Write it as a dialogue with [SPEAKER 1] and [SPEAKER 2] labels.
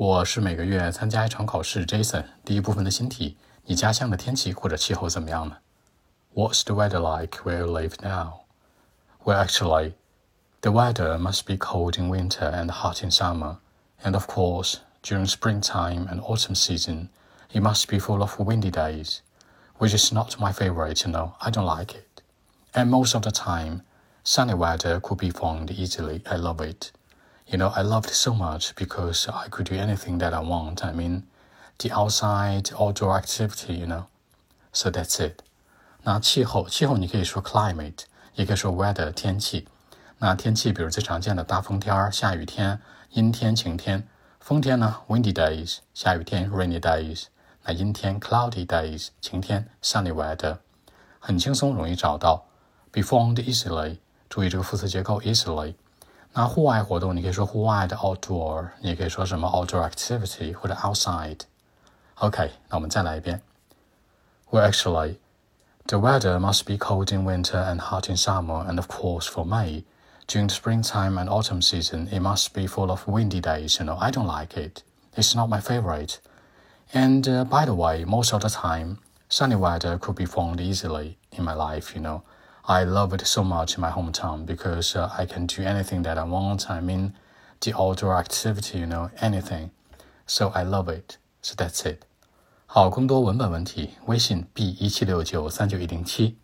[SPEAKER 1] 我是每个月参加一场考试。Jason，第一部分的新题：你家乡的天气或者气候怎么样呢？What's the weather like where you live now? Well, actually, the weather must be cold in winter and hot in summer, and of course, during springtime and autumn season, it must be full of windy days, which is not my favorite. You know, I don't like it. And most of the time, sunny weather could be found easily. I love it. You know, I loved it so much because I could do anything that I want. I mean, the outside outdoor activity, you know. So that's it. 那气候，气候你可以说 climate，也可以说 weather 天气。那天气，比如最常见的大风天、下雨天、阴天、晴天。风天呢，windy days；下雨天，rainy days；那阴天，cloudy days；晴天，sunny weather。很轻松，容易找到。Be found easily。注意这个副词结构 easily。 那户外活动，你可以说户外的 outdoor，你也可以说什么 outdoor activity 或者 outside。OK，那我们再来一遍。Well, actually, the weather must be cold in winter and hot in summer, and of course for May. During the springtime and autumn season, it must be full of windy days. You know, I don't like it. It's not my favorite. And uh, by the way, most of the time, sunny weather could be found easily in my life. You know, I love it so much in my hometown because uh, I can do anything that I want. I mean, the outdoor activity, you know, anything. So I love it. So that's it. 好，更多文本问题，微信 b 一七六九三九一零七。